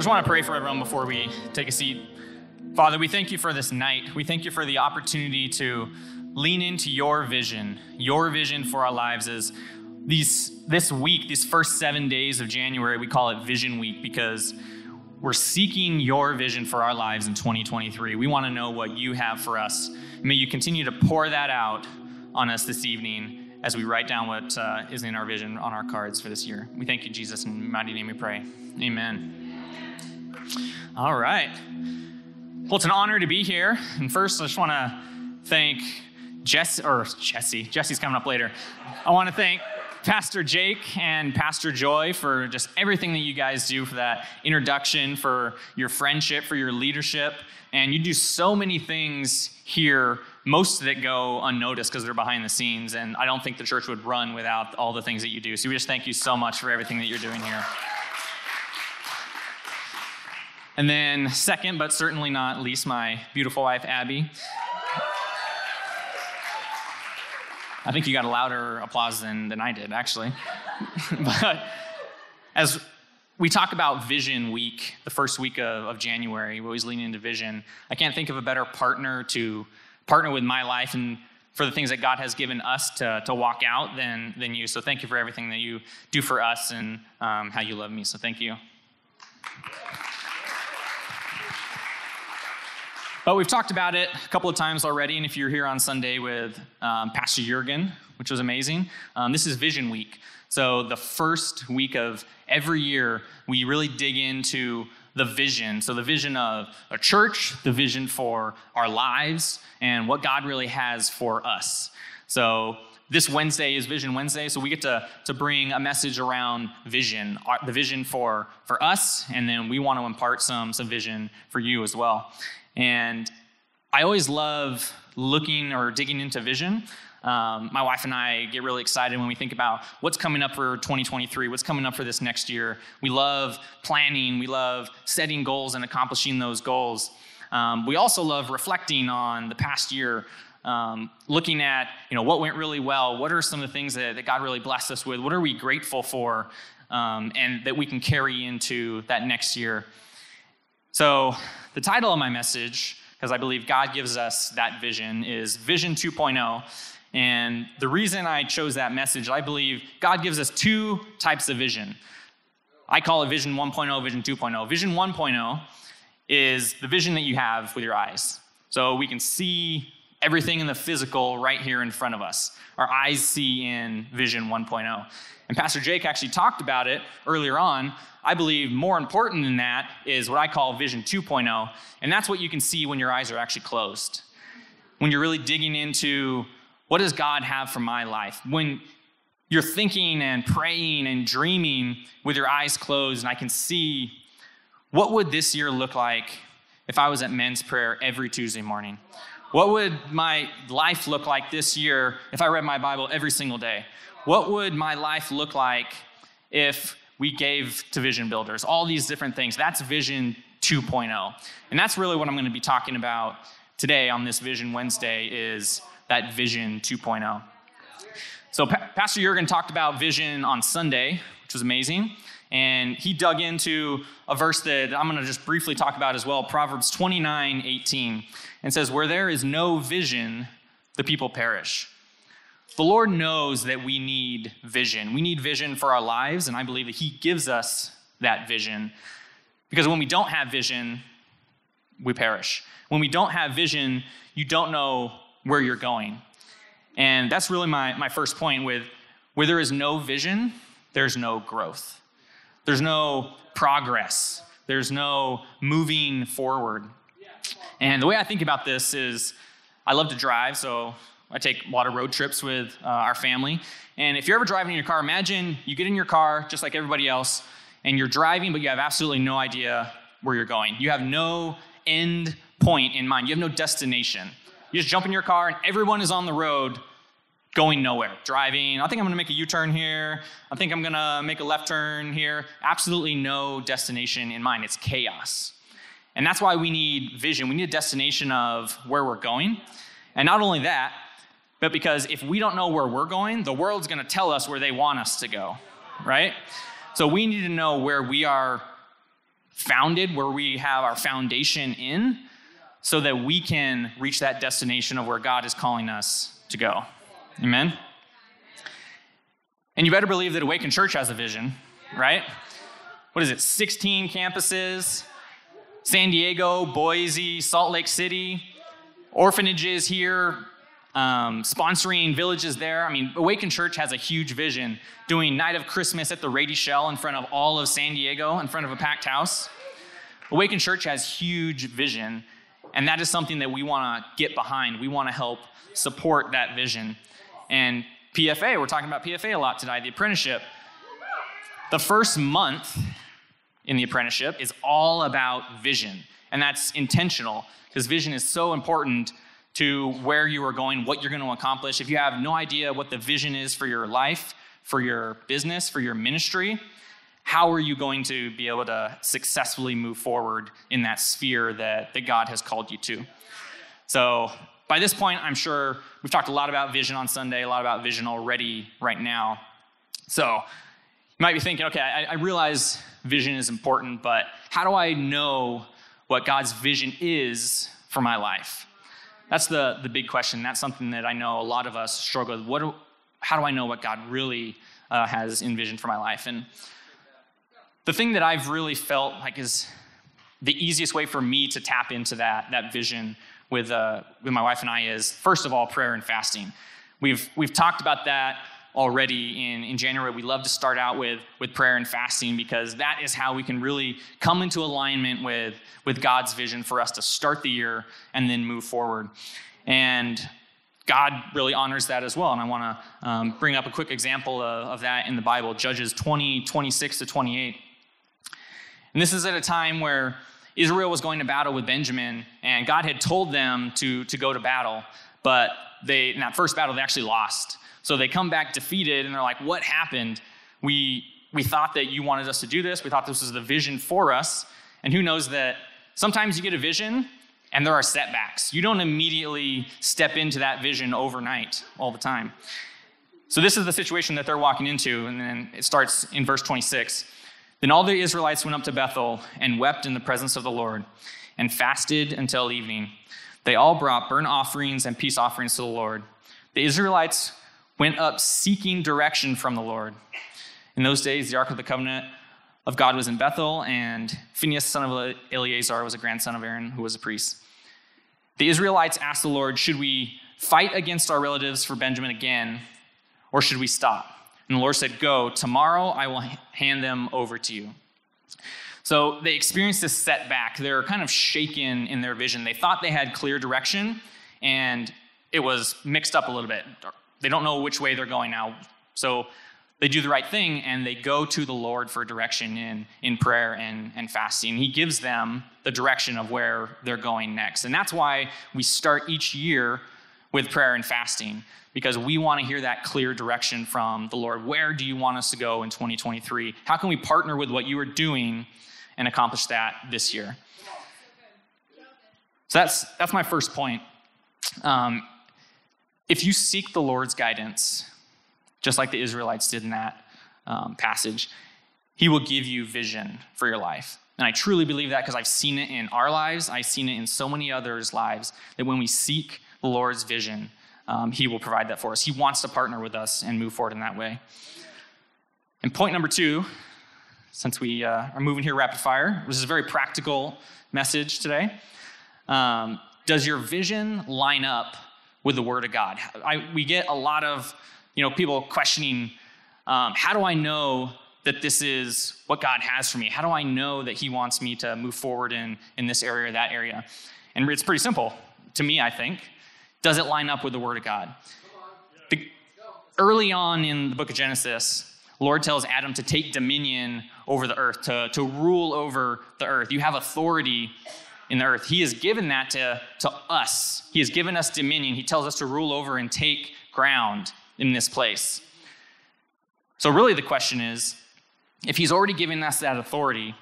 Just want to pray for everyone before we take a seat. Father, we thank you for this night. We thank you for the opportunity to lean into your vision. Your vision for our lives is these this week, these first 7 days of January, we call it Vision Week because we're seeking your vision for our lives in 2023. We want to know what you have for us. May you continue to pour that out on us this evening as we write down what uh, is in our vision on our cards for this year. We thank you, Jesus, in mighty name we pray. Amen. All right. Well, it's an honor to be here. And first, I just want to thank Jess or Jesse. Jesse's coming up later. I want to thank Pastor Jake and Pastor Joy for just everything that you guys do for that introduction, for your friendship, for your leadership. And you do so many things here. Most of it go unnoticed because they're behind the scenes. And I don't think the church would run without all the things that you do. So we just thank you so much for everything that you're doing here. And then, second, but certainly not least, my beautiful wife, Abby. I think you got a louder applause than, than I did, actually. but as we talk about Vision Week, the first week of, of January, we always lean into vision. I can't think of a better partner to partner with my life and for the things that God has given us to, to walk out than, than you. So thank you for everything that you do for us and um, how you love me. So thank you. But we've talked about it a couple of times already, and if you're here on Sunday with um, Pastor Jurgen, which was amazing, um, this is Vision Week. So the first week of every year, we really dig into the vision. So the vision of a church, the vision for our lives, and what God really has for us. So this Wednesday is Vision Wednesday, so we get to, to bring a message around vision, our, the vision for, for us, and then we want to impart some, some vision for you as well. And I always love looking or digging into vision. Um, my wife and I get really excited when we think about what's coming up for 2023, what's coming up for this next year. We love planning, we love setting goals and accomplishing those goals. Um, we also love reflecting on the past year, um, looking at you know what went really well, what are some of the things that, that God really blessed us with, what are we grateful for, um, and that we can carry into that next year. So the title of my message, because I believe God gives us that vision, is Vision 2.0. And the reason I chose that message, I believe God gives us two types of vision. I call it Vision 1.0, Vision 2.0. Vision 1.0 is the vision that you have with your eyes. So we can see everything in the physical right here in front of us. Our eyes see in Vision 1.0. And Pastor Jake actually talked about it earlier on I believe more important than that is what I call Vision 2.0, and that's what you can see when your eyes are actually closed. When you're really digging into what does God have for my life? When you're thinking and praying and dreaming with your eyes closed, and I can see what would this year look like if I was at men's prayer every Tuesday morning? What would my life look like this year if I read my Bible every single day? What would my life look like if we gave to vision builders, all these different things. That's Vision 2.0. And that's really what I'm going to be talking about today on this Vision Wednesday is that Vision 2.0. So pa- Pastor Jurgen talked about vision on Sunday, which was amazing. And he dug into a verse that I'm going to just briefly talk about as well, Proverbs 29, 18. And says, Where there is no vision, the people perish. The Lord knows that we need vision. We need vision for our lives, and I believe that He gives us that vision. Because when we don't have vision, we perish. When we don't have vision, you don't know where you're going. And that's really my, my first point with where there is no vision, there's no growth. There's no progress. There's no moving forward. And the way I think about this is I love to drive, so I take a lot of road trips with uh, our family. And if you're ever driving in your car, imagine you get in your car just like everybody else, and you're driving, but you have absolutely no idea where you're going. You have no end point in mind. You have no destination. You just jump in your car and everyone is on the road going nowhere, driving. I think I'm to make a U turn here. I think I'm to make a left turn here. Absolutely no destination in mind. It's chaos. And that's why we need vision. We need a destination of where we're going. And not only that, but because if we don't know where we're going, the world's going to tell us where they want us to go, right? So we need to know where we are founded, where we have our foundation in, so that we can reach that destination of where God is calling us to go. Amen? And you better believe that Awaken Church has a vision, right? What is it, 16 campuses? San Diego, Boise, Salt Lake City, orphanages here, um, sponsoring villages there. I mean, Awaken Church has a huge vision doing Night of Christmas at the Rady Shell in front of all of San Diego, in front of a packed house. Awaken Church has huge vision, and that is something that we want to get behind. We want to help support that vision. And PFA, we're talking about PFA a lot today, the apprenticeship. The first month in the apprenticeship is all about vision, and that's intentional because vision is so important to where you are going, what you're going to accomplish. If you have no idea what the vision is for your life, for your business, for your ministry, how are you going to be able to successfully move forward in that sphere that, that God has called you to? So, by this point, I'm sure we've talked a lot about vision on Sunday, a lot about vision already right now. So, you might be thinking, okay, I, I realize vision is important, but how do I know what God's vision is for my life? That's the, the big question. That's something that I know a lot of us struggle with. What do, how do I know what God really uh, has envisioned for my life? And the thing that I've really felt like is the easiest way for me to tap into that, that vision with, uh, with my wife and I is, first of all, prayer and fasting. We've, we've talked about that already in, in January. We love to start out with, with prayer and fasting because that is how we can really come into alignment with, with God's vision for us to start the year and then move forward. And God really honors that as well. And I want to um, bring up a quick example of, of that in the Bible Judges 20, 26 to 28. And this is at a time where Israel was going to battle with Benjamin, and God had told them to, to go to battle, but they, in that first battle, they actually lost. So they come back defeated, and they're like, What happened? We, we thought that you wanted us to do this. We thought this was the vision for us. And who knows that sometimes you get a vision and there are setbacks. You don't immediately step into that vision overnight all the time. So this is the situation that they're walking into, and then it starts in verse 26. Then all the Israelites went up to Bethel and wept in the presence of the Lord and fasted until evening. They all brought burnt offerings and peace offerings to the Lord. The Israelites went up seeking direction from the Lord. In those days, the Ark of the Covenant of God was in Bethel, and Phinehas, son of Eleazar, was a grandson of Aaron, who was a priest. The Israelites asked the Lord, Should we fight against our relatives for Benjamin again, or should we stop? And the Lord said, Go, tomorrow I will hand them over to you. So they experienced this setback. They're kind of shaken in their vision. They thought they had clear direction, and it was mixed up a little bit. They don't know which way they're going now. So they do the right thing and they go to the Lord for direction in, in prayer and, and fasting. He gives them the direction of where they're going next. And that's why we start each year with prayer and fasting because we want to hear that clear direction from the Lord. Where do you want us to go in 2023? How can we partner with what you are doing and accomplish that this year? So that's that's my first point. Um, if you seek the Lord's guidance, just like the Israelites did in that um, passage, He will give you vision for your life. And I truly believe that because I've seen it in our lives, I've seen it in so many others' lives, that when we seek the Lord's vision, um, He will provide that for us. He wants to partner with us and move forward in that way. And point number two, since we uh, are moving here rapid fire, this is a very practical message today. Um, does your vision line up with the Word of God? I, we get a lot of you know people questioning, um, how do I know that this is what God has for me? How do I know that He wants me to move forward in, in this area or that area? And it's pretty simple to me, I think. Does it line up with the Word of God? The, early on in the book of Genesis, Lord tells Adam to take dominion over the earth, to, to rule over the earth. You have authority in the earth. He has given that to, to us. He has given us dominion. He tells us to rule over and take ground in this place. So, really, the question is if He's already given us that authority,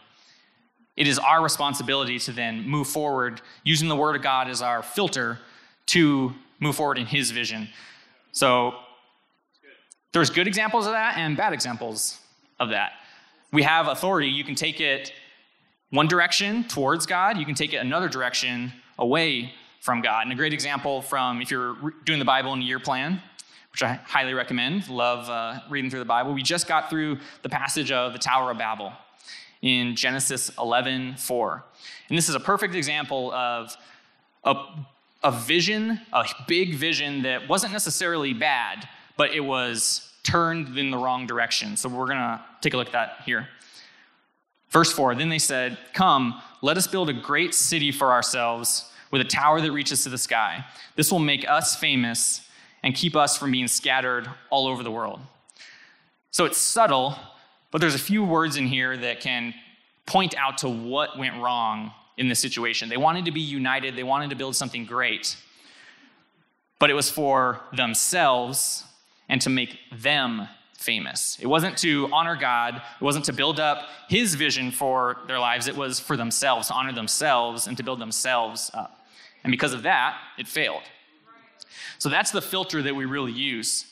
it is our responsibility to then move forward using the Word of God as our filter to move forward in His vision. So, there's good examples of that and bad examples of that. We have authority. You can take it one direction towards God, you can take it another direction away from God. And a great example from if you're doing the Bible in a year plan, which I highly recommend, love uh, reading through the Bible. We just got through the passage of the Tower of Babel in Genesis 11 4. And this is a perfect example of a, a vision, a big vision that wasn't necessarily bad, but it was turned in the wrong direction. So we're going to take a look at that here. Verse 4 Then they said, Come, let us build a great city for ourselves with a tower that reaches to the sky. This will make us famous and keep us from being scattered all over the world. So it's subtle, but there's a few words in here that can point out to what went wrong in this situation. They wanted to be united, they wanted to build something great, but it was for themselves and to make them famous. It wasn't to honor God, it wasn't to build up His vision for their lives, it was for themselves, to honor themselves and to build themselves up. And because of that, it failed. So that's the filter that we really use.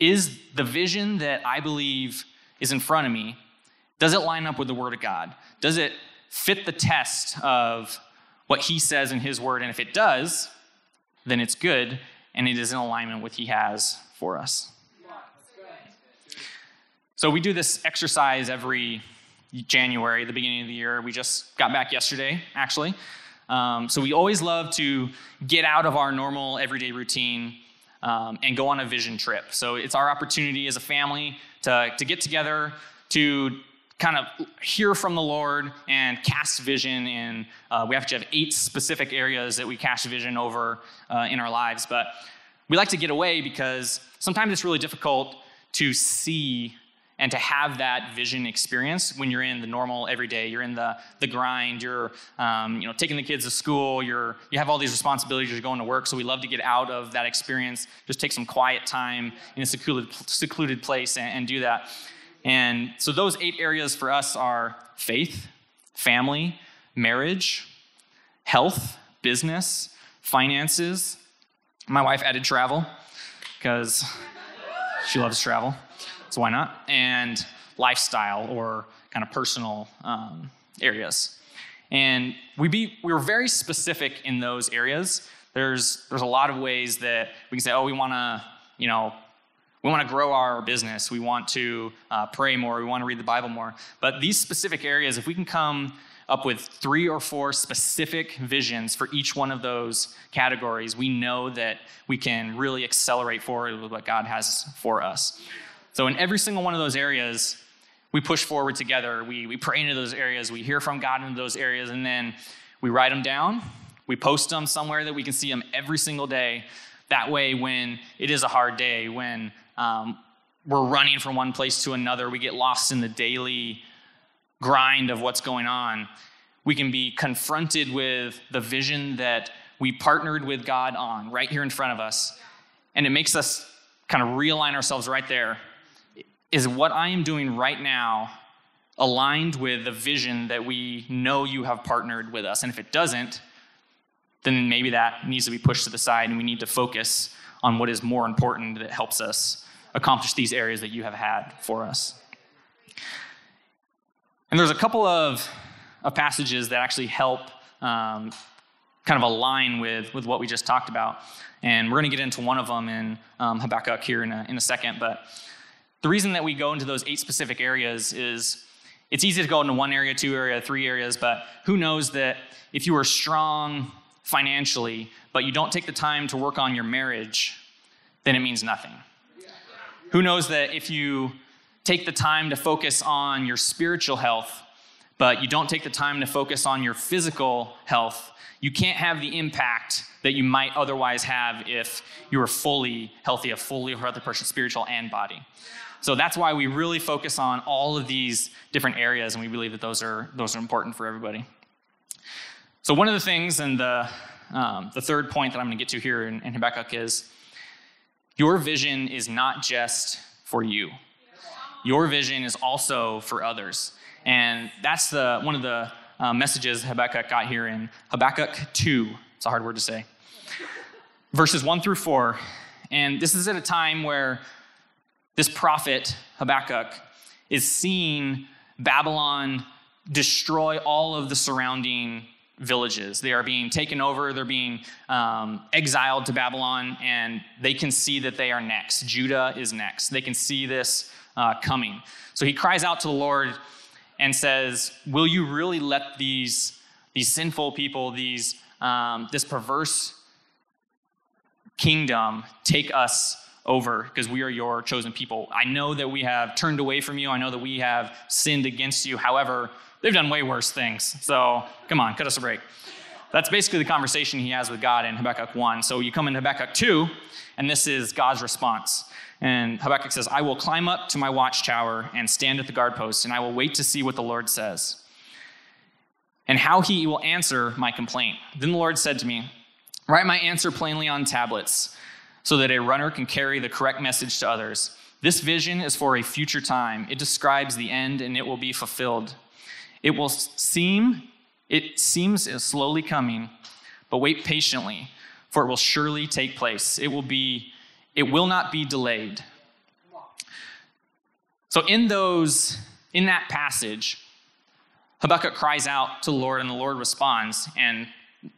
Is the vision that I believe is in front of me, does it line up with the Word of God? Does it fit the test of what He says in His Word? And if it does, then it's good and it is in alignment with He has for us. So we do this exercise every January, the beginning of the year. We just got back yesterday, actually. Um, so we always love to get out of our normal everyday routine um, and go on a vision trip. So it's our opportunity as a family to, to get together, to kind of hear from the Lord and cast vision. And uh, we have to have eight specific areas that we cast vision over uh, in our lives. But we like to get away because sometimes it's really difficult to see and to have that vision experience when you're in the normal everyday you're in the, the grind you're um, you know taking the kids to school you're you have all these responsibilities you're going to work. So we love to get out of that experience just take some quiet time in a secluded, secluded place and, and do that. And so those eight areas for us are faith family marriage health business finances. My wife added travel because she loves travel so why not? And lifestyle or kind of personal um, areas. And we be we were very specific in those areas. There's there's a lot of ways that we can say, oh, we want to, you know, we want to grow our business. We want to uh, pray more. We want to read the Bible more. But these specific areas, if we can come up with three or four specific visions for each one of those categories, we know that we can really accelerate forward with what God has for us. So, in every single one of those areas, we push forward together. We, we pray into those areas. We hear from God into those areas. And then we write them down. We post them somewhere that we can see them every single day. That way, when it is a hard day, when um, we're running from one place to another, we get lost in the daily grind of what's going on, we can be confronted with the vision that we partnered with God on right here in front of us. And it makes us kind of realign ourselves right there is what I am doing right now aligned with the vision that we know you have partnered with us? And if it doesn't, then maybe that needs to be pushed to the side and we need to focus on what is more important that helps us accomplish these areas that you have had for us. And there's a couple of, of passages that actually help um, kind of align with, with what we just talked about. And we're going to get into one of them in um, Habakkuk here in a, in a second. But the reason that we go into those eight specific areas is it's easy to go into one area, two area, three areas, but who knows that if you are strong financially, but you don't take the time to work on your marriage, then it means nothing. Who knows that if you take the time to focus on your spiritual health, but you don't take the time to focus on your physical health, you can't have the impact that you might otherwise have if you were fully healthy, a fully healthy person, spiritual and body. So that's why we really focus on all of these different areas, and we believe that those are, those are important for everybody. So, one of the things, and the, um, the third point that I'm going to get to here in, in Habakkuk is your vision is not just for you, your vision is also for others. And that's the, one of the uh, messages Habakkuk got here in Habakkuk 2. It's a hard word to say. Verses 1 through 4. And this is at a time where this prophet, Habakkuk, is seeing Babylon destroy all of the surrounding villages. They are being taken over, they're being um, exiled to Babylon, and they can see that they are next. Judah is next. They can see this uh, coming. So he cries out to the Lord and says, Will you really let these, these sinful people, these, um, this perverse kingdom take us over because we are your chosen people? I know that we have turned away from you. I know that we have sinned against you. However, they've done way worse things. So come on, cut us a break. That's basically the conversation he has with God in Habakkuk 1. So you come in Habakkuk 2, and this is God's response. And Habakkuk says, I will climb up to my watchtower and stand at the guard post, and I will wait to see what the Lord says and how he will answer my complaint. Then the Lord said to me, Write my answer plainly on tablets so that a runner can carry the correct message to others. This vision is for a future time. It describes the end and it will be fulfilled. It will seem, it seems slowly coming, but wait patiently, for it will surely take place. It will be, it will not be delayed. So in those, in that passage, Habakkuk cries out to the Lord, and the Lord responds. And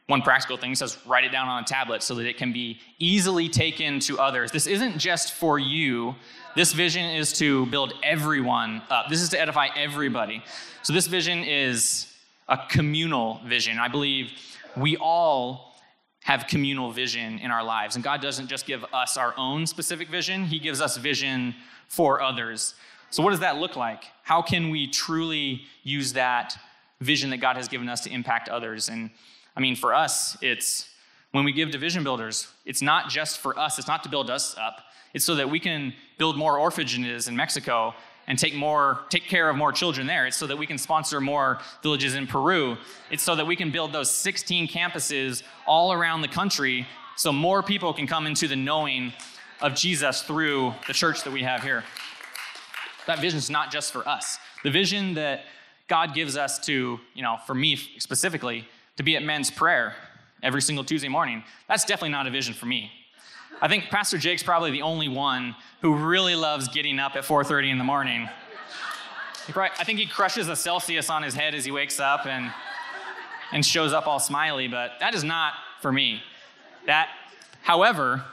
one practical thing says write it down on a tablet so that it can be easily taken to others. This isn't just for you. This vision is to build everyone up. This is to edify everybody. So this vision is a communal vision. I believe we all have communal vision in our lives. And God doesn't just give us our own specific vision, He gives us vision for others. So, what does that look like? How can we truly use that vision that God has given us to impact others? And I mean, for us, it's when we give to vision builders, it's not just for us, it's not to build us up. It's so that we can build more orphanages in Mexico and take more take care of more children there. It's so that we can sponsor more villages in Peru. It's so that we can build those 16 campuses all around the country so more people can come into the knowing of Jesus through the church that we have here. That vision is not just for us. The vision that God gives us to, you know, for me specifically, to be at men's prayer every single Tuesday morning, that's definitely not a vision for me. I think Pastor Jake's probably the only one who really loves getting up at 4:30 in the morning. Probably, I think he crushes a Celsius on his head as he wakes up and and shows up all smiley, but that is not for me. That, however,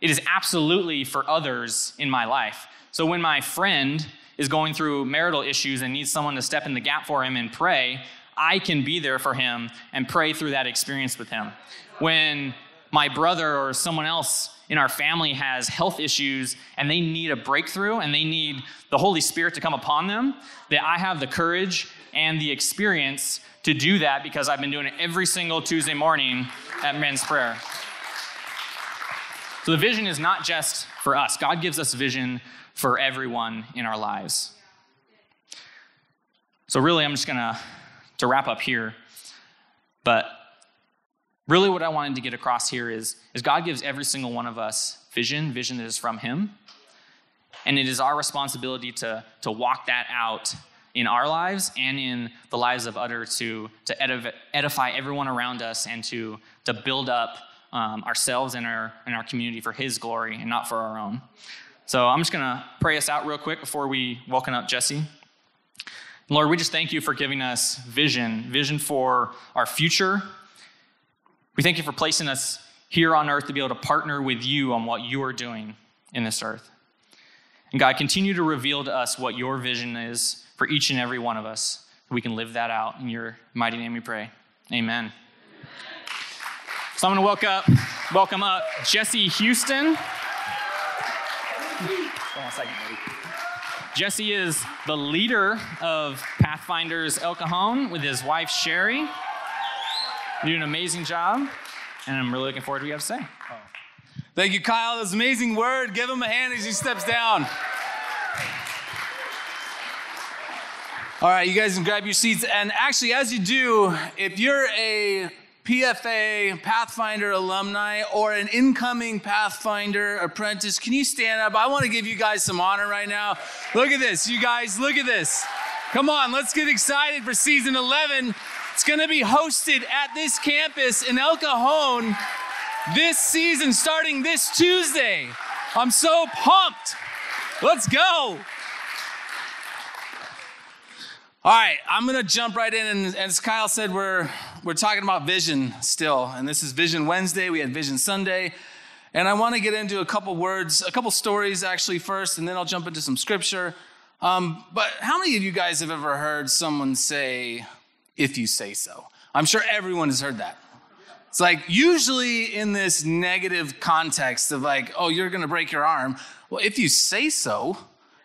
it is absolutely for others in my life. So when my friend is going through marital issues and needs someone to step in the gap for him and pray, I can be there for him and pray through that experience with him. When my brother or someone else in our family has health issues and they need a breakthrough and they need the Holy Spirit to come upon them, that I have the courage and the experience to do that because I've been doing it every single Tuesday morning at men's prayer. So the vision is not just for us, God gives us vision for everyone in our lives. So, really, I'm just going to to wrap up here. But really, what I wanted to get across here is, is God gives every single one of us vision, vision that is from Him. And it is our responsibility to, to walk that out in our lives and in the lives of others to, to edify everyone around us and to, to build up um, ourselves and our, and our community for His glory and not for our own. So I'm just going to pray us out real quick before we welcome up Jesse. Lord, we just thank you for giving us vision, vision for our future. We thank you for placing us here on earth to be able to partner with you on what you are doing in this earth. And God, continue to reveal to us what your vision is for each and every one of us. We can live that out. In your mighty name we pray. Amen. So I'm going to welcome up, welcome up Jesse Houston. Hold on a second, buddy. Jesse is the leader of Pathfinders El Cajon with his wife Sherry. You do an amazing job, and I'm really looking forward to what you have to say. Thank you, Kyle. That's an amazing word. Give him a hand as he steps down. All right, you guys can grab your seats. And actually, as you do, if you're a PFA Pathfinder alumni or an incoming Pathfinder apprentice, can you stand up? I want to give you guys some honor right now. Look at this, you guys, look at this. Come on, let's get excited for season 11. It's going to be hosted at this campus in El Cajon this season, starting this Tuesday. I'm so pumped. Let's go. All right, I'm gonna jump right in, and as Kyle said, we're we're talking about vision still, and this is Vision Wednesday. We had Vision Sunday, and I want to get into a couple words, a couple stories actually first, and then I'll jump into some scripture. Um, but how many of you guys have ever heard someone say, "If you say so"? I'm sure everyone has heard that. It's like usually in this negative context of like, "Oh, you're gonna break your arm." Well, if you say so,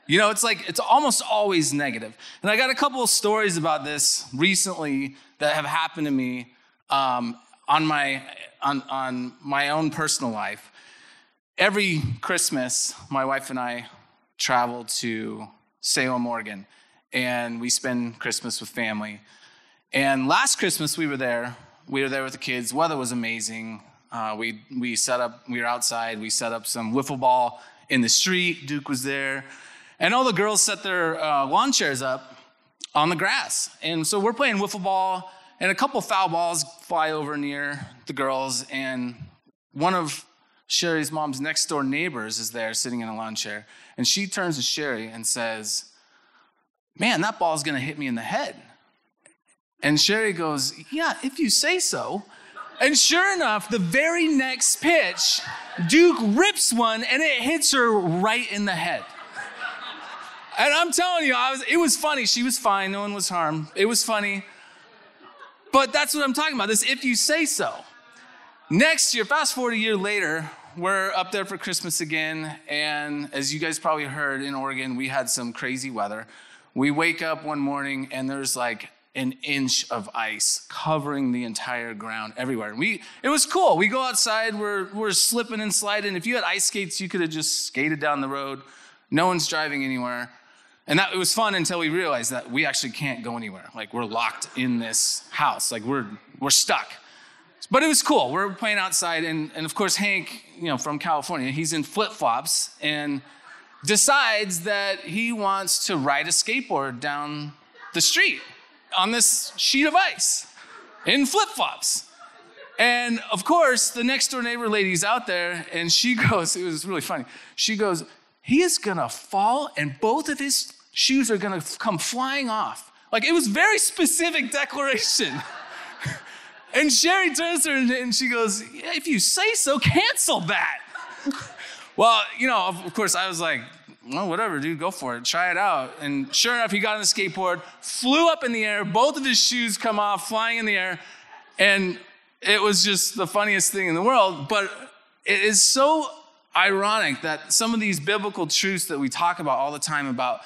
you know, it's like, it's almost always negative. And I got a couple of stories about this recently that have happened to me um, on, my, on, on my own personal life. Every Christmas, my wife and I travel to Salem, Oregon, and we spend Christmas with family. And last Christmas, we were there. We were there with the kids. Weather was amazing. Uh, we, we set up, we were outside. We set up some wiffle ball in the street. Duke was there. And all the girls set their uh, lawn chairs up on the grass. And so we're playing wiffle ball, and a couple foul balls fly over near the girls. And one of Sherry's mom's next door neighbors is there sitting in a lawn chair. And she turns to Sherry and says, Man, that ball's gonna hit me in the head. And Sherry goes, Yeah, if you say so. And sure enough, the very next pitch, Duke rips one and it hits her right in the head. And I'm telling you, I was, it was funny. She was fine. No one was harmed. It was funny. But that's what I'm talking about. This if you say so. Next year, fast forward a year later, we're up there for Christmas again. And as you guys probably heard in Oregon, we had some crazy weather. We wake up one morning and there's like an inch of ice covering the entire ground everywhere. And we, it was cool. We go outside, we're, we're slipping and sliding. If you had ice skates, you could have just skated down the road. No one's driving anywhere. And that it was fun until we realized that we actually can't go anywhere. Like we're locked in this house. Like we're we're stuck. But it was cool. We're playing outside, and, and of course Hank, you know, from California, he's in flip-flops and decides that he wants to ride a skateboard down the street on this sheet of ice in flip-flops. And of course, the next door neighbor lady's out there, and she goes, it was really funny. She goes, he is gonna fall and both of his shoes are gonna come flying off. Like it was very specific declaration. and Sherry turns to her and she goes, yeah, if you say so, cancel that. well, you know, of course, I was like, well, whatever, dude, go for it. Try it out. And sure enough, he got on the skateboard, flew up in the air, both of his shoes come off, flying in the air. And it was just the funniest thing in the world. But it is so ironic that some of these biblical truths that we talk about all the time about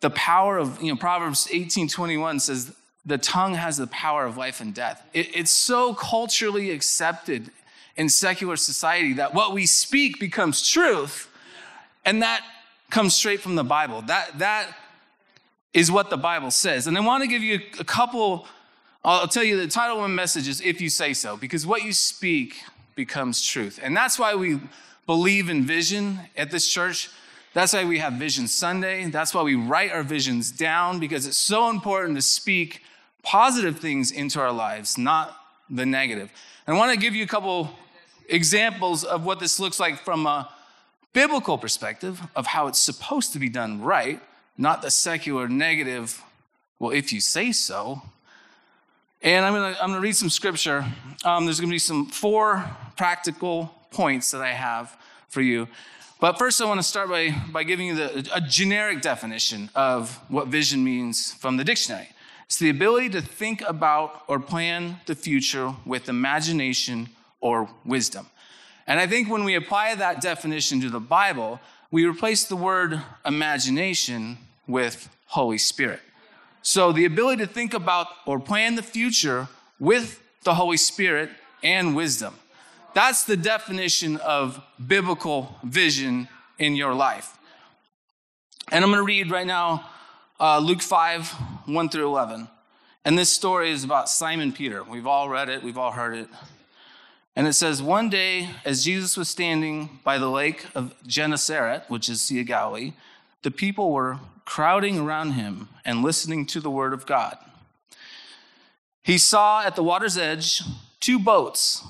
the power of, you know, Proverbs 18 21 says, the tongue has the power of life and death. It, it's so culturally accepted in secular society that what we speak becomes truth, and that comes straight from the Bible. That, that is what the Bible says. And I want to give you a couple, I'll tell you the title of my message is If You Say So, because what you speak becomes truth. And that's why we believe in vision at this church. That's why we have Vision Sunday. That's why we write our visions down because it's so important to speak positive things into our lives, not the negative. I want to give you a couple examples of what this looks like from a biblical perspective of how it's supposed to be done right, not the secular negative, well, if you say so. And I'm going to I'm to read some scripture. Um, there's going to be some four practical points that I have for you. But first, I want to start by, by giving you the, a generic definition of what vision means from the dictionary. It's the ability to think about or plan the future with imagination or wisdom. And I think when we apply that definition to the Bible, we replace the word imagination with Holy Spirit. So the ability to think about or plan the future with the Holy Spirit and wisdom. That's the definition of biblical vision in your life. And I'm going to read right now uh, Luke 5 1 through 11. And this story is about Simon Peter. We've all read it, we've all heard it. And it says, One day, as Jesus was standing by the lake of Gennesaret, which is Sea of Galilee, the people were crowding around him and listening to the word of God. He saw at the water's edge two boats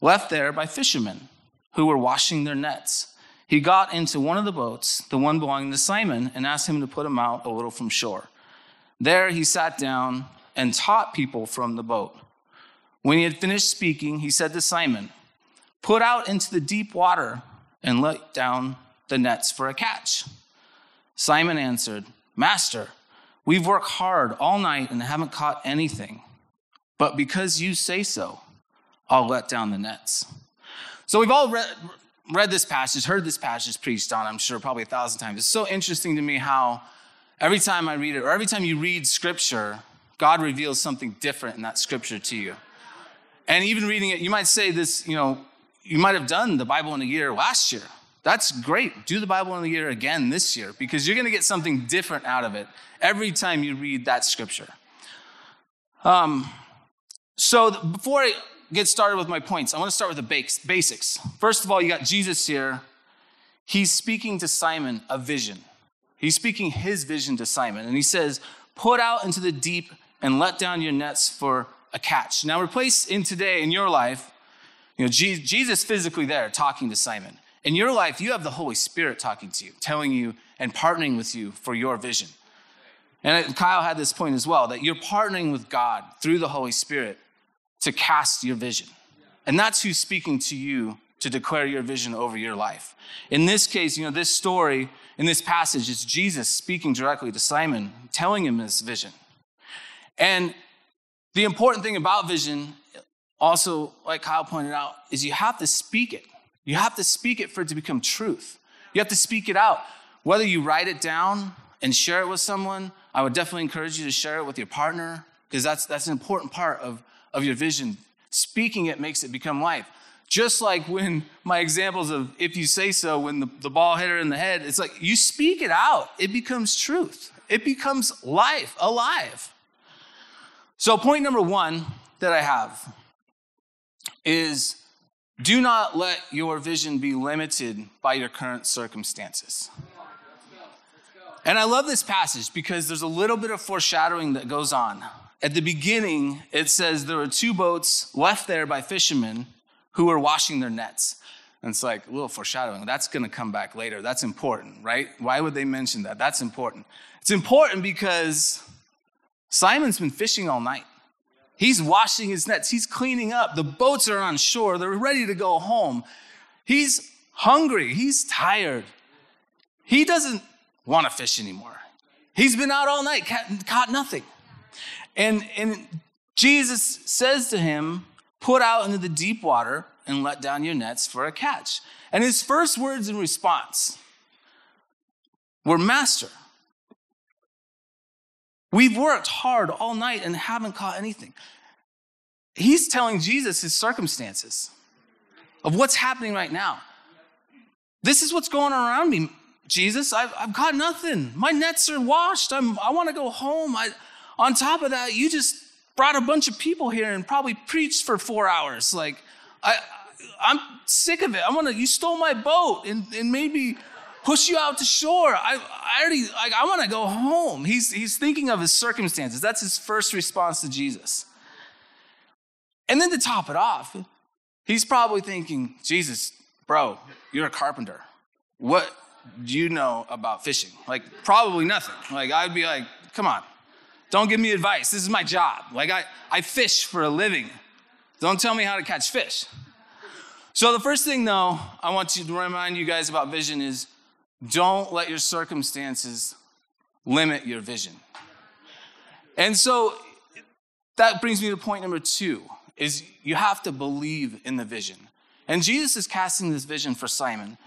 left there by fishermen who were washing their nets. He got into one of the boats, the one belonging to Simon, and asked him to put him out a little from shore. There he sat down and taught people from the boat. When he had finished speaking, he said to Simon, Put out into the deep water and let down the nets for a catch. Simon answered, Master, we've worked hard all night and haven't caught anything. But because you say so, I'll let down the nets. So we've all read, read this passage, heard this passage preached on, I'm sure, probably a thousand times. It's so interesting to me how every time I read it, or every time you read scripture, God reveals something different in that scripture to you. And even reading it, you might say this, you know, you might have done the Bible in a year last year. That's great. Do the Bible in a year again this year because you're going to get something different out of it every time you read that scripture. Um, so before I get started with my points, I want to start with the basics. First of all, you got Jesus here. He's speaking to Simon a vision. He's speaking his vision to Simon, and he says, Put out into the deep and let down your nets for a catch. Now, replace in today in your life, you know, Jesus physically there talking to Simon. In your life, you have the Holy Spirit talking to you, telling you and partnering with you for your vision. And Kyle had this point as well that you're partnering with God through the Holy Spirit to cast your vision. And that's who's speaking to you to declare your vision over your life. In this case, you know, this story in this passage is Jesus speaking directly to Simon, telling him this vision. And the important thing about vision, also, like Kyle pointed out, is you have to speak it. You have to speak it for it to become truth. You have to speak it out. Whether you write it down and share it with someone, I would definitely encourage you to share it with your partner because that's, that's an important part of, of your vision. Speaking it makes it become life. Just like when my examples of if you say so, when the, the ball hit her in the head, it's like you speak it out, it becomes truth, it becomes life, alive. So, point number one that I have is do not let your vision be limited by your current circumstances. And I love this passage because there's a little bit of foreshadowing that goes on. At the beginning, it says there were two boats left there by fishermen who were washing their nets. And it's like a little foreshadowing. That's going to come back later. That's important, right? Why would they mention that? That's important. It's important because Simon's been fishing all night. He's washing his nets, he's cleaning up. The boats are on shore, they're ready to go home. He's hungry, he's tired. He doesn't want to fish anymore. He's been out all night, caught nothing. And, and Jesus says to him, Put out into the deep water and let down your nets for a catch. And his first words in response were, Master, we've worked hard all night and haven't caught anything. He's telling Jesus his circumstances of what's happening right now. This is what's going on around me, Jesus. I've, I've caught nothing. My nets are washed. I'm, I want to go home. I, on top of that, you just brought a bunch of people here and probably preached for four hours. Like, I, I'm sick of it. I want to, you stole my boat and, and maybe push you out to shore. I, I already, like, I want to go home. He's, he's thinking of his circumstances. That's his first response to Jesus. And then to top it off, he's probably thinking, Jesus, bro, you're a carpenter. What do you know about fishing? Like, probably nothing. Like, I'd be like, come on, don't give me advice. This is my job. Like, I, I fish for a living. Don't tell me how to catch fish. So, the first thing, though, I want to remind you guys about vision is don't let your circumstances limit your vision. And so, that brings me to point number two is you have to believe in the vision. And Jesus is casting this vision for Simon.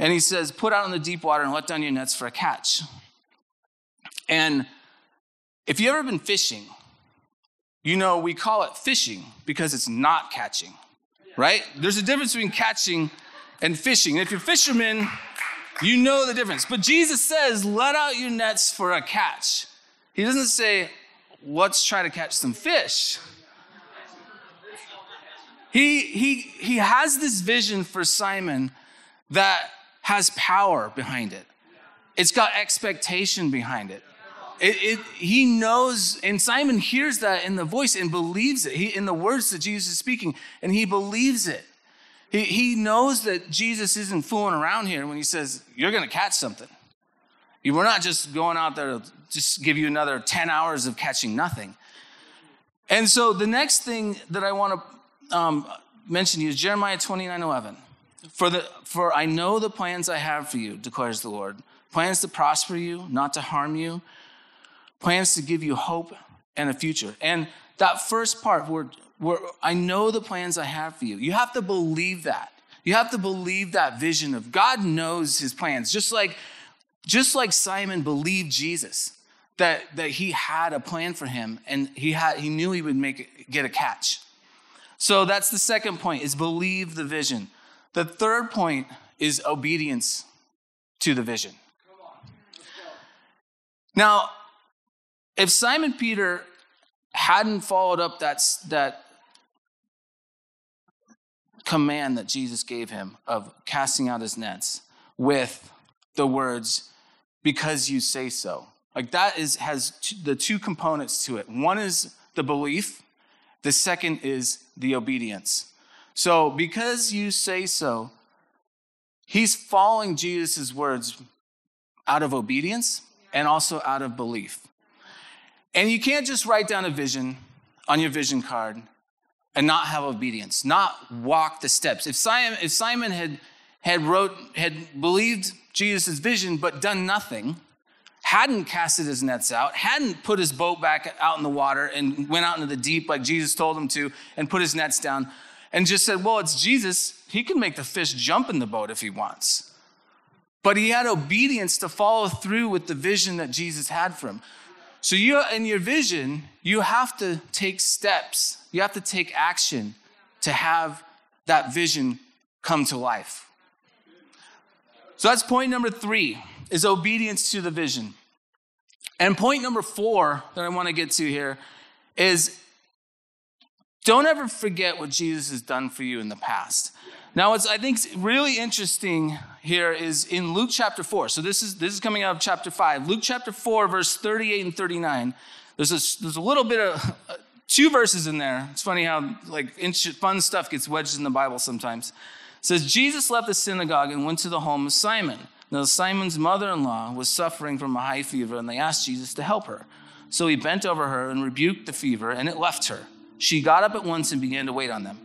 And he says, Put out in the deep water and let down your nets for a catch. And if you've ever been fishing, you know we call it fishing because it's not catching, right? There's a difference between catching and fishing. And if you're fishermen, you know the difference. But Jesus says, let out your nets for a catch. He doesn't say, let's try to catch some fish. He, he, he has this vision for Simon that has power behind it. It's got expectation behind it. It, it, he knows, and Simon hears that in the voice and believes it, he, in the words that Jesus is speaking, and he believes it. He, he knows that Jesus isn't fooling around here when he says, You're going to catch something. We're not just going out there to just give you another 10 hours of catching nothing. And so the next thing that I want to um, mention to you is Jeremiah 29 11. For, the, for I know the plans I have for you, declares the Lord plans to prosper you, not to harm you, plans to give you hope and a future. And that first part, where, where I know the plans I have for you, you have to believe that. You have to believe that vision of God knows his plans, just like, just like Simon believed Jesus. That, that he had a plan for him and he, had, he knew he would make it, get a catch. So that's the second point is believe the vision. The third point is obedience to the vision. Now, if Simon Peter hadn't followed up that, that command that Jesus gave him of casting out his nets with the words, because you say so. Like that is has t- the two components to it. One is the belief, the second is the obedience. So, because you say so, he's following Jesus' words out of obedience and also out of belief. And you can't just write down a vision on your vision card and not have obedience, not walk the steps. If Simon, if Simon had, had wrote, had believed Jesus' vision but done nothing, hadn't casted his nets out, hadn't put his boat back out in the water and went out into the deep like Jesus told him to and put his nets down and just said, Well, it's Jesus. He can make the fish jump in the boat if he wants. But he had obedience to follow through with the vision that Jesus had for him. So you in your vision, you have to take steps. You have to take action to have that vision come to life. So that's point number 3 is obedience to the vision. And point number 4 that I want to get to here is don't ever forget what Jesus has done for you in the past. Now, what's I think really interesting here is in Luke chapter 4. So this is this is coming out of chapter 5. Luke chapter 4, verse 38 and 39. There's a, there's a little bit of uh, two verses in there. It's funny how like fun stuff gets wedged in the Bible sometimes. It says Jesus left the synagogue and went to the home of Simon. Now Simon's mother-in-law was suffering from a high fever, and they asked Jesus to help her. So he bent over her and rebuked the fever, and it left her. She got up at once and began to wait on them.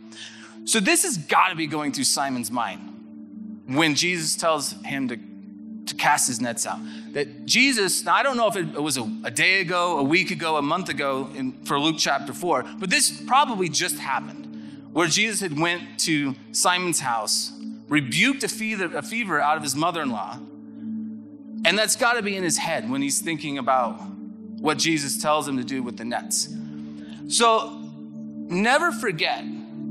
So this has got to be going through Simon's mind when Jesus tells him to, to cast his nets out. That Jesus, now I don't know if it, was a, a, day ago, a week ago, a month ago in, for Luke chapter 4, but this probably just happened where Jesus had went to Simon's house, rebuked a fever, a fever out of his mother-in-law, and that's got to be in his head when he's thinking about what Jesus tells him to do with the nets. So never forget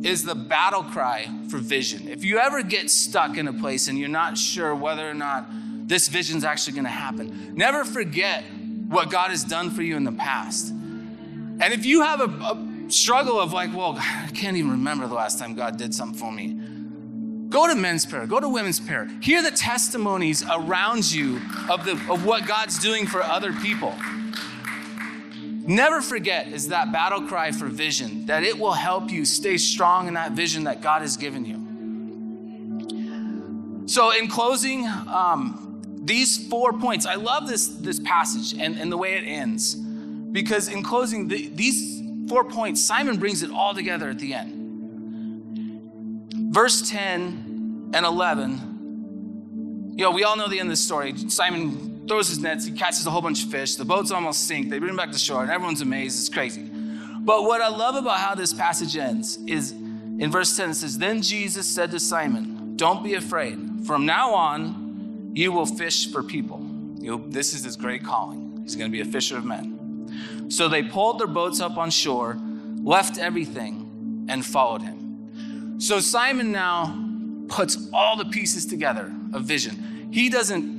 is the battle cry for vision. If you ever get stuck in a place and you're not sure whether or not this vision's actually going to happen, never forget what God has done for you in the past. And if you have a, a struggle of like, well, I can't even remember the last time God did something for me, go to men's prayer, go to women's prayer. Hear the testimonies around you of, the, of what God's doing for other people. Never forget is that battle cry for vision, that it will help you stay strong in that vision that God has given you. So, in closing, um, these four points, I love this, this passage and, and the way it ends. Because in closing, the, these four points, Simon brings it all together at the end. Verse 10 and 11, you know, we all know the end of the story. Simon throws his nets, he catches a whole bunch of fish. The boats almost sink. They bring him back to shore, and everyone's amazed. It's crazy. But what I love about how this passage ends is in verse 10 it says, Then Jesus said to Simon, Don't be afraid. From now on, you will fish for people. You this is his great calling. He's going to be a fisher of men. So they pulled their boats up on shore, left everything, and followed him. So Simon now puts all the pieces together of vision. He doesn't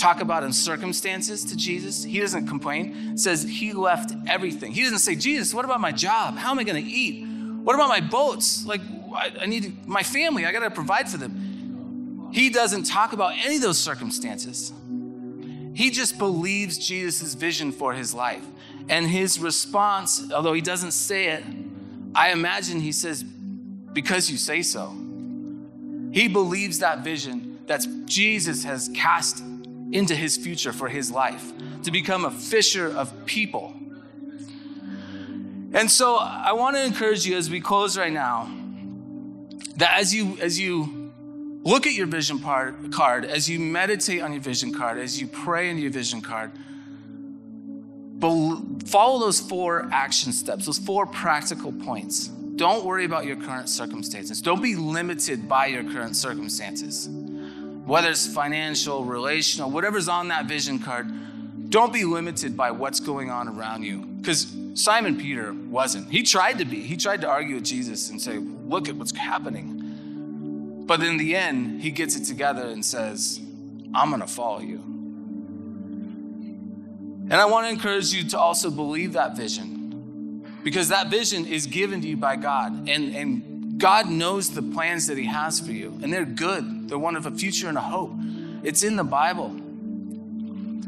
talk about in circumstances to Jesus. He doesn't complain. It says he left everything. He doesn't say, Jesus, what about my job? How am I going to eat? What about my boats? Like, I need my family. I got to provide for them. He doesn't talk about any of those circumstances. He just believes Jesus' vision for his life. And his response, although he doesn't say it, I imagine he says, Because you say so. He believes that vision that Jesus has cast into his future for his life to become a fisher of people. And so I want to encourage you as we close right now that as you as you look at your vision part, card, as you meditate on your vision card, as you pray in your vision card, follow those four action steps, those four practical points. Don't worry about your current circumstances. Don't be limited by your current circumstances. Whether it's financial, relational, whatever's on that vision card, don't be limited by what's going on around you. Because Simon Peter wasn't. He tried to be. He tried to argue with Jesus and say, Look at what's happening. But in the end, he gets it together and says, I'm going to follow you. And I want to encourage you to also believe that vision because that vision is given to you by God. And, and God knows the plans that He has for you, and they're good. They're one of a future and a hope. It's in the Bible.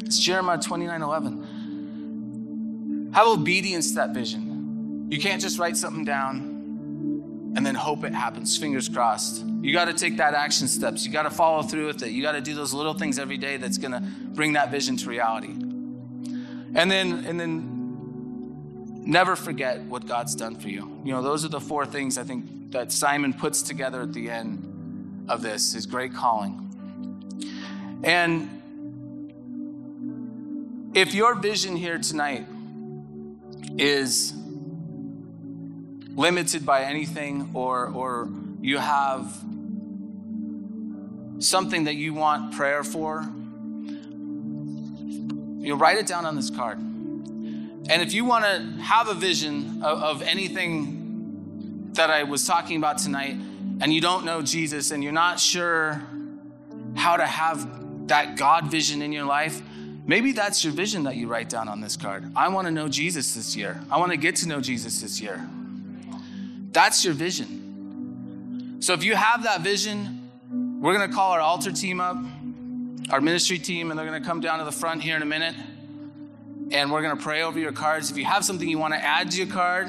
It's Jeremiah 29 11. Have obedience to that vision. You can't just write something down and then hope it happens, fingers crossed. You got to take that action steps. You got to follow through with it. You got to do those little things every day that's going to bring that vision to reality. And then, and then never forget what God's done for you. You know, those are the four things I think that Simon puts together at the end of this, his great calling. And if your vision here tonight is limited by anything or or you have something that you want prayer for you write it down on this card. And if you want to have a vision of, of anything that I was talking about tonight, and you don't know Jesus and you're not sure how to have that God vision in your life, maybe that's your vision that you write down on this card. I want to know Jesus this year. I want to get to know Jesus this year. That's your vision. So if you have that vision, we're going to call our altar team up our ministry team, and they're going to come down to the front here in a minute. And we're going to pray over your cards. If you have something you want to add to your card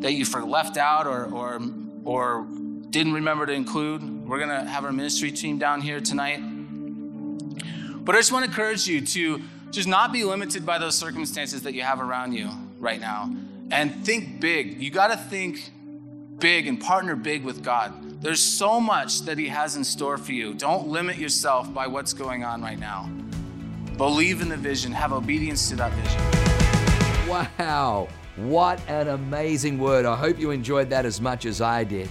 that you left out or, or, or didn't remember to include, we're going to have our ministry team down here tonight. But I just want to encourage you to just not be limited by those circumstances that you have around you right now and think big. You got to think big and partner big with God. There's so much that He has in store for you. Don't limit yourself by what's going on right now. Believe in the vision, have obedience to that vision. Wow, what an amazing word. I hope you enjoyed that as much as I did.